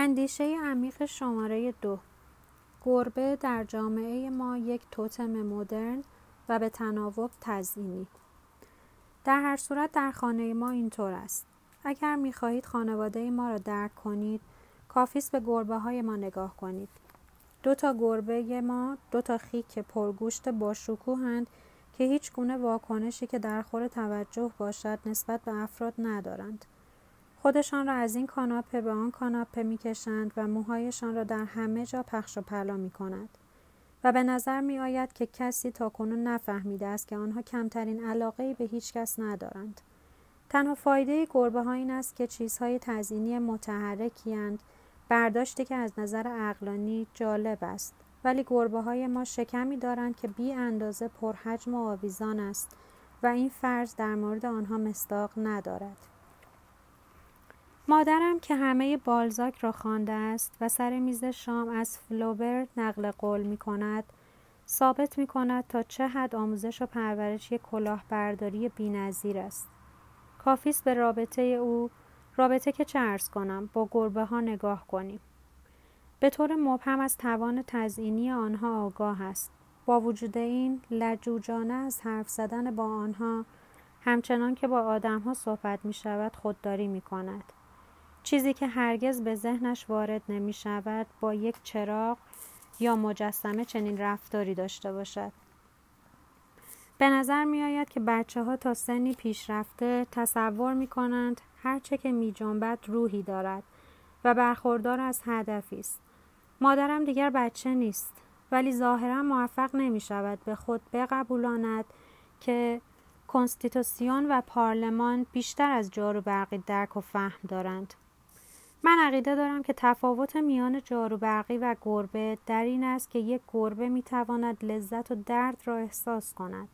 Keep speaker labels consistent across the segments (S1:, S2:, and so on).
S1: اندیشه عمیق شماره دو. گربه در جامعه ما یک توتم مدرن و به تناوب تزئینی. در هر صورت در خانه ما اینطور است. اگر می‌خواهید خانواده ما را درک کنید کافیست به گربه های ما نگاه کنید. دو تا گربه ما دو تا خیک پرگوشت با شکوهند که هیچ گونه واکنشی که در خور توجه باشد نسبت به افراد ندارند. خودشان را از این کاناپه به آن کاناپه می‌کشند و موهایشان را در همه جا پخش و پلا می کند. و به نظر می آید که کسی تا کنون نفهمیده است که آنها کمترین علاقه به هیچ کس ندارند. تنها فایده گربه ها این است که چیزهای تزینی متحرکی هند برداشتی که از نظر اقلانی جالب است ولی گربه های ما شکمی دارند که بی اندازه پرحجم و آویزان است و این فرض در مورد آنها مستاق ندارد. مادرم که همه بالزاک را خوانده است و سر میز شام از فلوبر نقل قول می کند ثابت می کند تا چه حد آموزش و پرورش یک کلاهبرداری بینظیر است. کافیست به رابطه او رابطه که چه ارز کنم با گربه ها نگاه کنیم. به طور مبهم از توان تزئینی آنها آگاه است. با وجود این لجوجانه از حرف زدن با آنها همچنان که با آدم ها صحبت می شود خودداری می کند چیزی که هرگز به ذهنش وارد نمی شود با یک چراغ یا مجسمه چنین رفتاری داشته باشد. به نظر می آید که بچه ها تا سنی پیشرفته تصور می کنند هرچه که می جنبد روحی دارد و برخوردار از هدفی است. مادرم دیگر بچه نیست ولی ظاهرا موفق نمی شود به خود بقبولاند که کنستیتوسیون و پارلمان بیشتر از جارو برقی درک و فهم دارند. من عقیده دارم که تفاوت میان جاروبرقی و گربه در این است که یک گربه می‌تواند لذت و درد را احساس کند.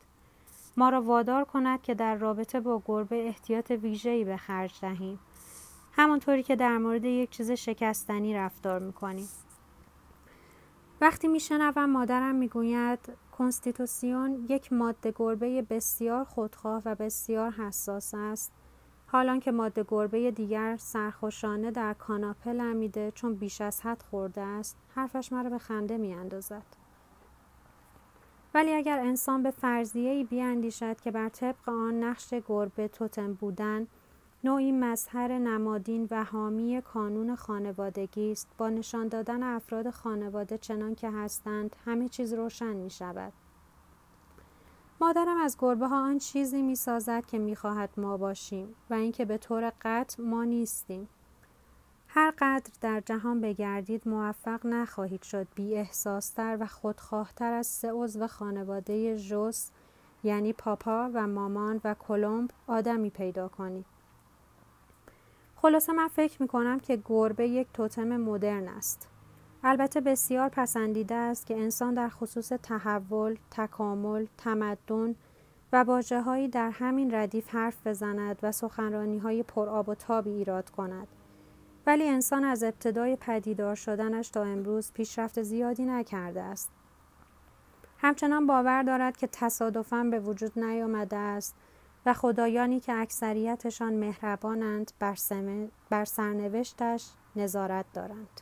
S1: ما را وادار کند که در رابطه با گربه احتیاط ویژه‌ای به خرج دهیم. همانطوری که در مورد یک چیز شکستنی رفتار می‌کنیم. وقتی میشنوم مادرم می‌گوید کنستیتوسیون یک ماده گربه بسیار خودخواه و بسیار حساس است. حالان که ماده گربه دیگر سرخوشانه در کاناپه لمیده چون بیش از حد خورده است حرفش مرا به خنده می اندازد. ولی اگر انسان به فرضیه ای بیاندیشد که بر طبق آن نقش گربه توتم بودن نوعی مظهر نمادین و حامی کانون خانوادگی است با نشان دادن افراد خانواده چنان که هستند همه چیز روشن می شود. مادرم از گربه ها آن چیزی می سازد که می خواهد ما باشیم و اینکه به طور قطع ما نیستیم. هر قدر در جهان بگردید موفق نخواهید شد بی احساستر و خودخواهتر از سه عضو خانواده ژوس یعنی پاپا و مامان و کلمب آدمی پیدا کنید. خلاصه من فکر می کنم که گربه یک توتم مدرن است. البته بسیار پسندیده است که انسان در خصوص تحول، تکامل، تمدن و باجه در همین ردیف حرف بزند و سخنرانی های پرآب و تابی ایراد کند. ولی انسان از ابتدای پدیدار شدنش تا امروز پیشرفت زیادی نکرده است. همچنان باور دارد که تصادفاً به وجود نیامده است و خدایانی که اکثریتشان مهربانند بر, بر سرنوشتش نظارت دارند.